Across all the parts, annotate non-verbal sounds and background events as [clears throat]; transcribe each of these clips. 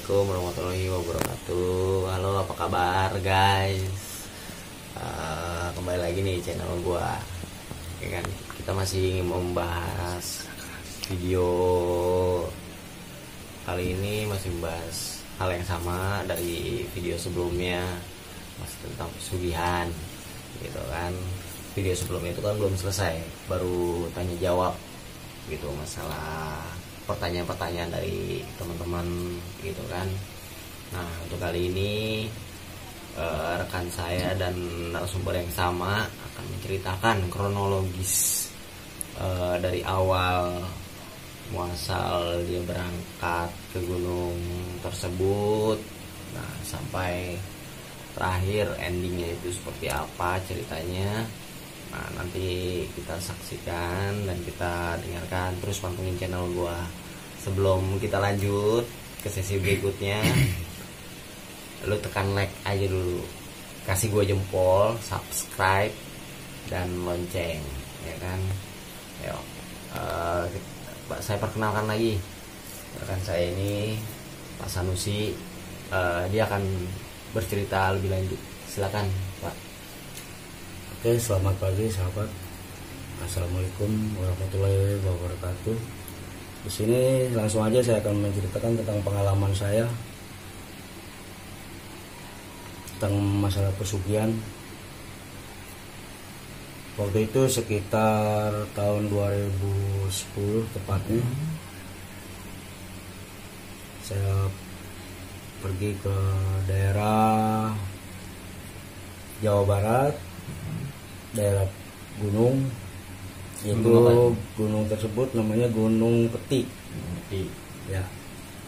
Assalamualaikum warahmatullahi wabarakatuh. Halo apa kabar guys? Uh, Kembali lagi nih channel gua. Ya kan? Kita masih membahas video Kali ini masih membahas hal yang sama dari video sebelumnya Masih tentang pesugihan gitu kan? Video sebelumnya itu kan belum selesai Baru tanya jawab gitu masalah pertanyaan-pertanyaan dari teman-teman gitu kan. Nah untuk kali ini eh, rekan saya dan narasumber yang sama akan menceritakan kronologis eh, dari awal muasal dia berangkat ke gunung tersebut. Nah sampai terakhir endingnya itu seperti apa ceritanya Nah, nanti kita saksikan dan kita dengarkan terus pantengin channel gua. Sebelum kita lanjut ke sesi berikutnya, [coughs] lu tekan like aja dulu. Kasih gua jempol, subscribe dan lonceng, ya kan? Ayo. Uh, saya perkenalkan lagi rekan saya ini Pak Sanusi. Uh, dia akan bercerita lebih lanjut. Silakan. Oke, selamat pagi sahabat. Assalamualaikum warahmatullahi wabarakatuh. Di sini langsung aja saya akan menceritakan tentang pengalaman saya tentang masalah pesugihan. Waktu itu sekitar tahun 2010 tepatnya. Saya pergi ke daerah Jawa Barat daerah gunung itu gunung, gunung tersebut namanya Gunung Peti. Peti. Ya.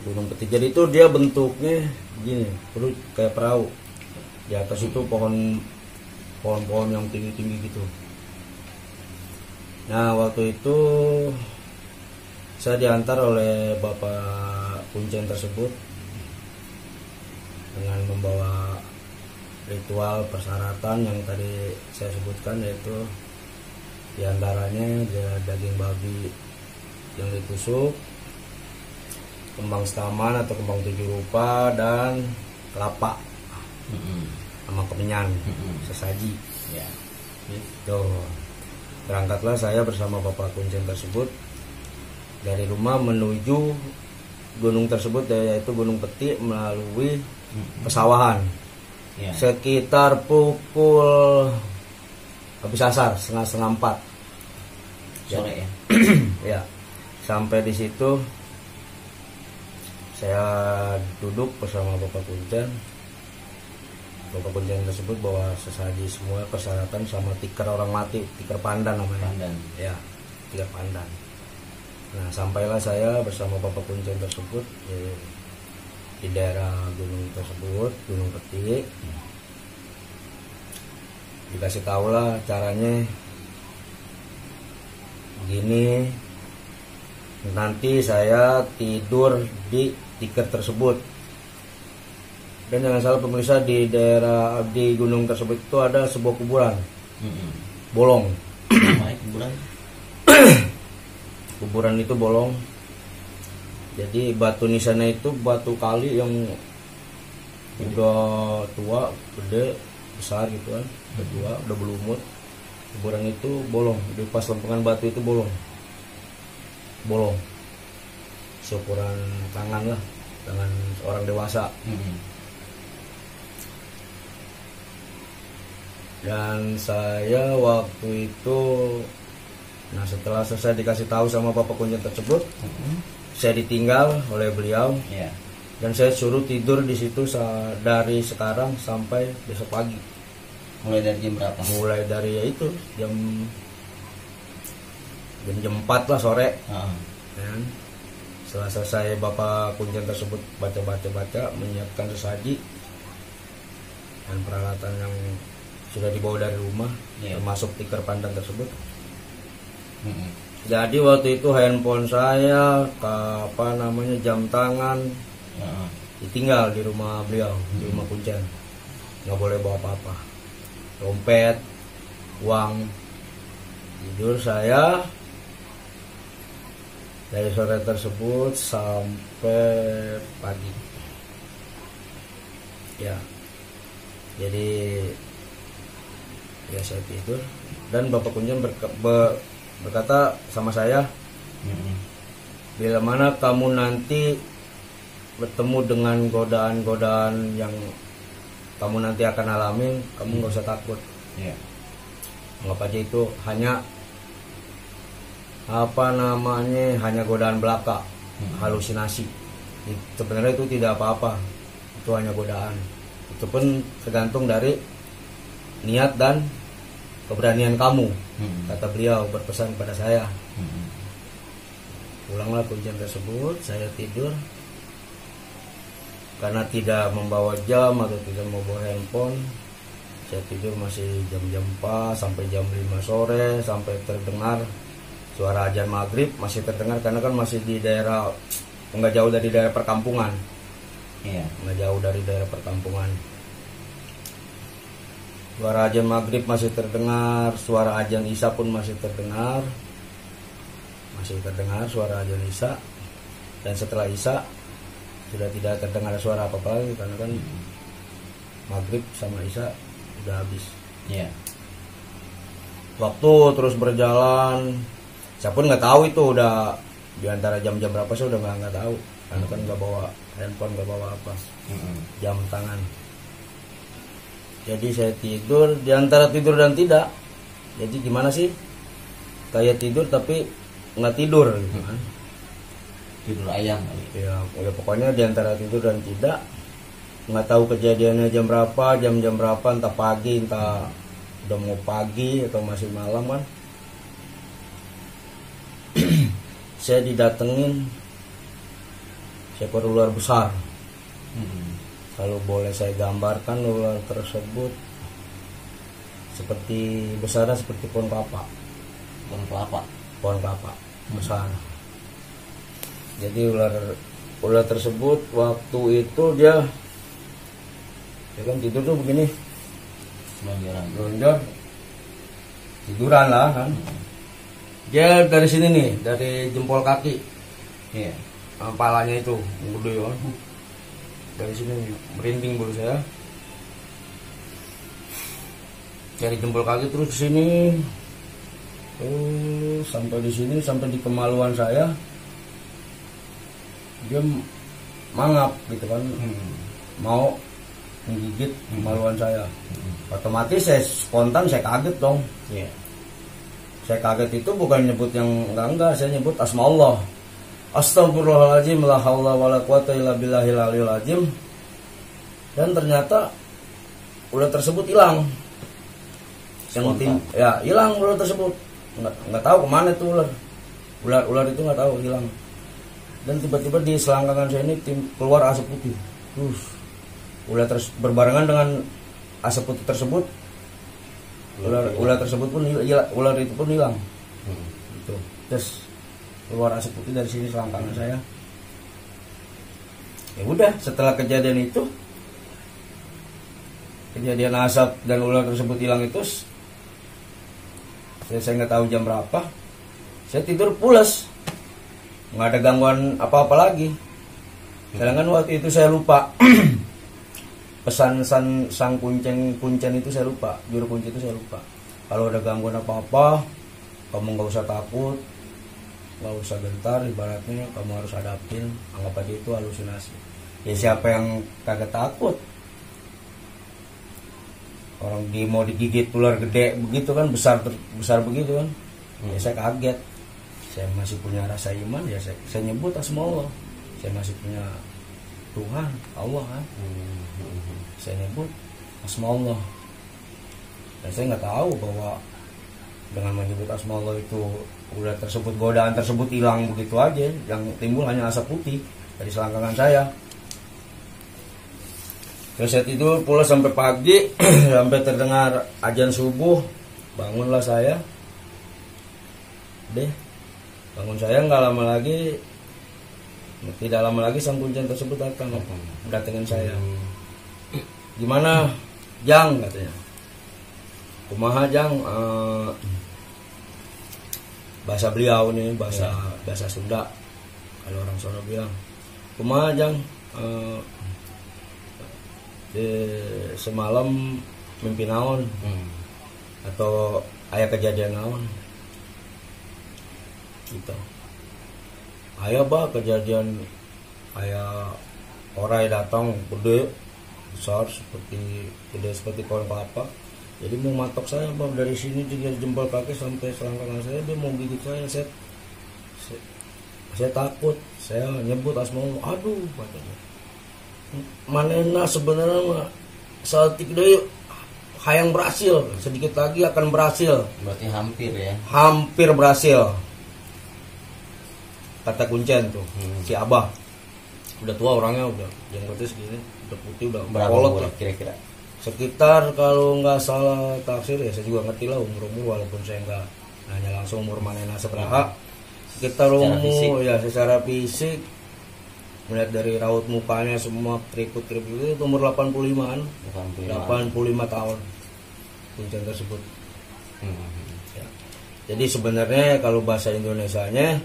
Gunung Peti. Jadi itu dia bentuknya gini, perut kayak perahu. Di atas itu pohon pohon-pohon yang tinggi-tinggi gitu. Nah, waktu itu saya diantar oleh Bapak Kuncen tersebut dengan membawa ritual persyaratan yang tadi saya sebutkan yaitu di antaranya ada daging babi yang ditusuk kembang staman atau kembang tujuh rupa dan kelapa mm-hmm. sama kemenyan mm-hmm. sesaji. Ya. Itu berangkatlah saya bersama bapak kuncen tersebut dari rumah menuju gunung tersebut yaitu gunung peti melalui pesawahan ya. sekitar pukul habis asar setengah setengah empat. Sore ya? [clears throat] Ya sampai di situ saya duduk bersama bapak kuncen bapak kuncen tersebut bawa sesaji semua persyaratan sama tikar orang mati tikar pandan namanya. Pandan. Ya tikar pandan. Nah sampailah saya bersama bapak kuncen tersebut ya, di daerah gunung tersebut gunung peti. Dikasih tahu lah caranya. Begini nanti saya tidur di tiket tersebut. Dan jangan salah pemirsa di daerah di gunung tersebut itu ada sebuah kuburan. Bolong. Kuburan? [coughs] Kuburan itu bolong jadi batu nisana itu batu kali yang udah tua gede besar gitu kan. Udah tua udah berlumut kuburan itu bolong. Di pas lempengan batu itu bolong. Bolong. Seukuran tangan lah. Tangan orang dewasa. Hmm. dan saya waktu itu nah setelah selesai dikasih tahu sama bapak kunjung tersebut hmm saya ditinggal oleh beliau. Yeah. dan saya suruh tidur di situ dari sekarang sampai besok pagi. Mulai dari jam berapa? Mulai dari ya itu jam jam jam 4 lah sore. Uh. dan setelah selesai bapak kunjung tersebut baca baca baca menyiapkan sesaji. Dan peralatan yang sudah dibawa dari rumah yeah. termasuk tikar pandan tersebut. Mm -hmm jadi waktu itu handphone saya apa namanya jam tangan. Ya. ditinggal di rumah beliau hmm. di rumah kuncen. Nggak boleh bawa apa-apa. Dompet uang. Tidur saya dari sore tersebut sampai pagi. Ya. Jadi ya saya tidur. Dan bapak kunjung berka, be- berkata sama saya Mm-mm. bila mana kamu nanti bertemu dengan godaan-godaan yang kamu nanti akan alamin kamu nggak usah takut Iya. anggap aja itu hanya apa namanya hanya godaan belaka Hmm. halusinasi sebenarnya itu tidak apa-apa itu hanya godaan itu pun tergantung dari niat dan keberanian kamu Mm-mm. kata beliau berpesan pada saya Mm-mm. pulanglah kuncian tersebut saya tidur karena tidak membawa jam atau tidak membawa handphone saya tidur masih jam-jam 4 sampai jam 5 sore sampai terdengar suara ajan maghrib masih terdengar karena kan masih di daerah nggak jauh dari daerah perkampungan Iya. nggak jauh dari daerah perkampungan suara ajan maghrib masih terdengar suara ajan isya pun masih terdengar. Masih terdengar suara ajan isya. Dan setelah isya sudah tidak terdengar suara apa apa lagi karena kan maghrib sama isya udah habis. Iya. waktu terus berjalan saya pun nggak tahu itu udah di antara jam-jam berapa saya udah nggak nggak tahu. Karena kan nggak bawa handphone nggak bawa apa. Jam tangan jadi saya tidur di antara tidur dan tidak. Jadi gimana sih? Kayak tidur tapi nggak tidur gitu kan. Tidur ayam ya, ya pokoknya di antara tidur dan tidak nggak tahu kejadiannya jam berapa jam-jam berapa entah pagi entah udah mau pagi atau masih malam kan. [clears throat] Saya didatengin seekor ular besar. Mm-mm. Kalau boleh saya gambarkan ular tersebut seperti besarnya seperti pohon kelapa. Pohon kelapa. pohon kelapa besar. Jadi ular ular tersebut waktu itu dia dia kan tidur tuh begini. Selonjoran. lonjor. Tiduran lah kan. Dia dari sini nih dari jempol kaki. Iya. Nah, palanya itu gede kan dari sini merinding bulu saya. Dari jempol kaki terus ke sini. Oh sampai di sini sampai di kemaluan saya. Dia mangap gitu kan. Mm-mm. mau menggigit kemaluan saya. Mm-mm. otomatis saya spontan saya kaget dong. Iya. saya kaget itu bukan nyebut yang enggak enggak saya nyebut asma Allah Astagfirullahaladzim la haula wala quwata illa billahil aliyil azim. Dan ternyata ular tersebut hilang. Yang tim ya hilang ular tersebut. Nggak nggak tahu ke mana itu ular. Ular ular itu nggak tahu hilang. Dan tiba-tiba di selangkangan saya ini tim keluar asap putih. Terus ular terus berbarengan dengan asap putih tersebut ular ular tersebut pun hil- hil- ular itu pun hilang. Mm. gitu. Terus keluar asap putih dari sini selangkangan saya. Ya udah setelah kejadian itu kejadian asap dan ular tersebut hilang itu saya saya nggak tahu jam berapa saya tidur pulas. Nggak ada gangguan apa-apa lagi. Sedangkan waktu itu saya lupa. [clears throat] Pesan san, sang kuncen kuncen itu saya lupa. Juru kunci itu saya lupa. Kalau ada gangguan apa-apa kamu nggak usah takut nggak usah gentar ibaratnya kamu harus hadapin anggap aja itu halusinasi. Ya siapa yang kagak takut? Orang di mau digigit ular gede begitu kan besar besar begitu kan? Ya saya kaget. Saya masih punya rasa iman ya saya, saya nyebut asma Allah. Saya masih punya Tuhan Allah kan? Mm-mm. saya nyebut asma Allah. Dan saya nggak tahu bahwa dengan menyebut asma Allah itu udah tersebut godaan tersebut hilang begitu aja. Yang timbul hanya asap putih dari selangkangan saya. Saya tidur pula sampai pagi [clears throat] sampai terdengar ajan subuh bangunlah saya. Deh bangun saya nggak lama lagi tidak lama lagi sang kuncen tersebut datang datengin saya. Gimana? Jang katanya. Kumaha jang? Eh, bahasa beliau nih bahasa bahasa Sunda. Kalau orang Sunda bilang kumaha jang Eh, di semalam mimpi naon Hmm. atau ayah kejadian naon? Gitu. Ayah bah kejadian ayah orang yang datang gede besar seperti gede seperti pohon kelapa jadi mau matok saya bang dari sini dari jempol kaki sampai selangkangan saya dia mau gigit saya saya saya, saya takut saya nyebut asma aduh katanya. Manena sebenarnya mah saltik hayang berhasil. Sedikit lagi akan berhasil. Berarti hampir ya. hampir berhasil. Kata kuncen tuh Hmm. si abah. Udah tua orangnya udah jenggotnya segini udah putih udah Berapa kolot kira-kira? Sekitar kalau nggak salah taksir ya saya juga ngerti lah umur umur walaupun saya nggak nanya langsung umur manena seberapa sekitar Secara umur ya secara fisik melihat dari raut mukanya semua keriput keriput itu umur 85an 85. 85 tahun kuncen tersebut Hmm. Ya. Jadi sebenarnya kalau bahasa Indonesianya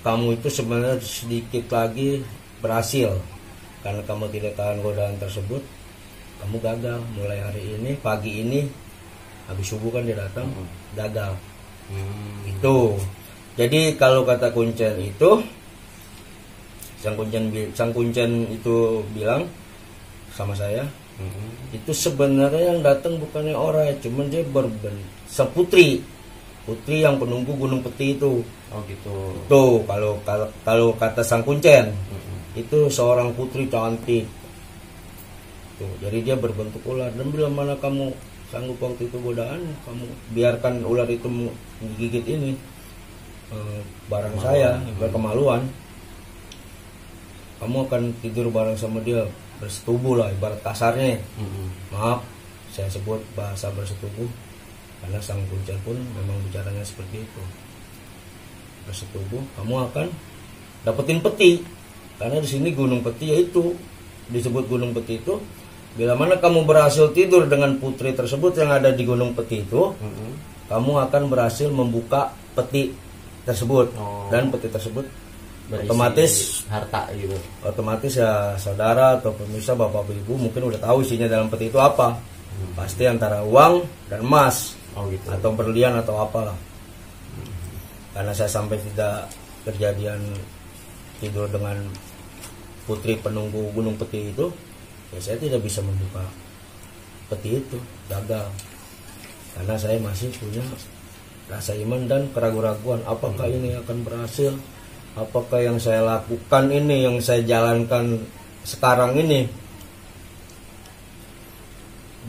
kamu itu sebenarnya sedikit lagi berhasil karena kamu tidak tahan godaan tersebut kamu gagal mulai hari ini pagi ini habis subuh kan dia datang gagal Hmm. itu jadi kalau kata kuncen itu sang kuncen sang kuncen itu bilang sama saya Hmm. itu sebenarnya yang datang bukannya orang cuman dia berben seputri putri yang penunggu gunung peti itu Oh gitu. tuh kalau kalau kalau kata sang kuncen Hmm. itu seorang putri cantik tuh jadi dia berbentuk ular. Dan bila mana kamu sanggup waktu itu godaan kamu biarkan ular itu menggigit ini eh, barang saya berkemaluan kamu akan tidur bareng sama dia bersetubuh lah ibarat kasarnya. Hmm. maaf saya sebut bahasa bersetubuh karena sang kuncen pun memang bicaranya seperti itu. Bersetubuh kamu akan dapetin peti. Karena di sini gunung peti yaitu disebut gunung peti itu bila mana kamu berhasil tidur dengan putri tersebut yang ada di gunung peti itu Hmm. kamu akan berhasil membuka peti tersebut Oh. dan peti tersebut Berisi otomatis harta gitu. otomatis ya saudara atau pemirsa bapak ibu mungkin udah tahu isinya dalam peti itu apa pasti antara uang dan emas Oh gitu. atau berlian atau apalah karena saya sampai tidak kejadian tidur dengan putri penunggu gunung peti itu ya saya tidak bisa membuka peti itu gagal karena saya masih punya rasa iman dan keraguan-raguan apakah ini akan berhasil? Apakah yang saya lakukan ini yang saya jalankan sekarang ini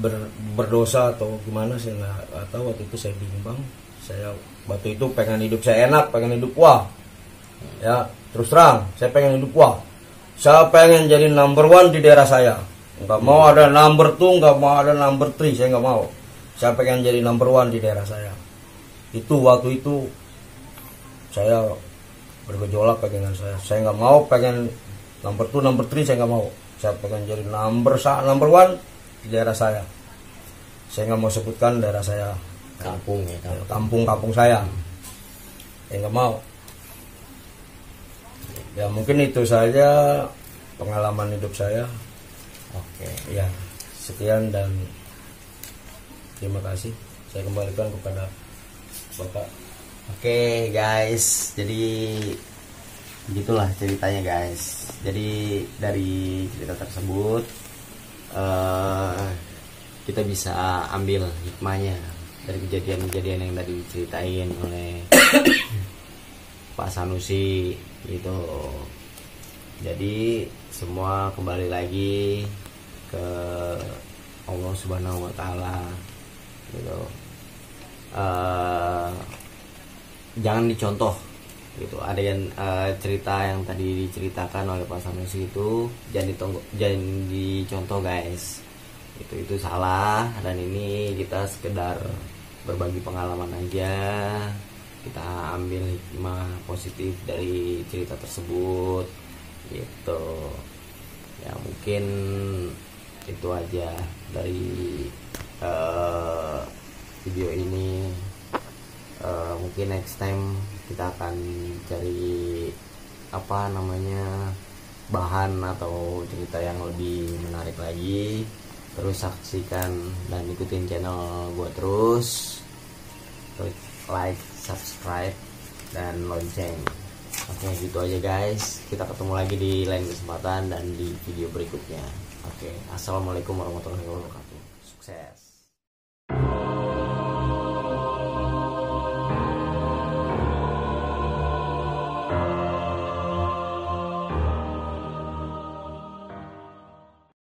ber- berdosa atau gimana? Saya nggak nggak tahu. Waktu itu saya bimbang. Saya waktu itu pengen hidup saya enak pengen hidup wah. Ya terus terang saya pengen hidup wah. Saya pengen jadi number one di daerah saya nggak mau ada number two nggak mau ada number three saya nggak mau. Saya pengen jadi number one di daerah saya. Itu waktu itu saya bergejolak dengan saya. Saya nggak mau pengen number two number three saya nggak mau. Saya pengen jadi number sa number one di daerah saya. Saya nggak mau sebutkan daerah saya. Kampung ya kampung. kampung-kampung saya. Saya nggak mau. Ya mungkin itu saja pengalaman hidup saya Oke. ya sekian dan terima kasih saya kembalikan kepada bapak Oke guys, jadi begitulah ceritanya guys. Jadi dari cerita tersebut eh kita bisa ambil hikmahnya dari kejadian-kejadian yang tadi diceritain oleh [coughs] Pak Sanusi gitu. Jadi semua kembali lagi ke Allah Subhanahu wa taala gitu. Eh jangan dicontoh gitu. Ada yang eh, cerita yang tadi diceritakan oleh Pak Sanusi itu jangan ditonggo, jangan dicontoh guys. Itu itu salah dan ini kita sekedar berbagi pengalaman aja. Kita ambil hikmah positif dari cerita tersebut gitu. Ya mungkin itu aja dari eh, video ini. Eh, mungkin next time kita akan cari apa namanya bahan atau cerita yang lebih menarik lagi. Terus saksikan dan ikutin channel gue terus. Klik like subscribe dan lonceng. Oke gitu aja guys. Kita ketemu lagi di lain kesempatan dan di video berikutnya oke assalamualaikum warahmatullahi wabarakatuh. Sukses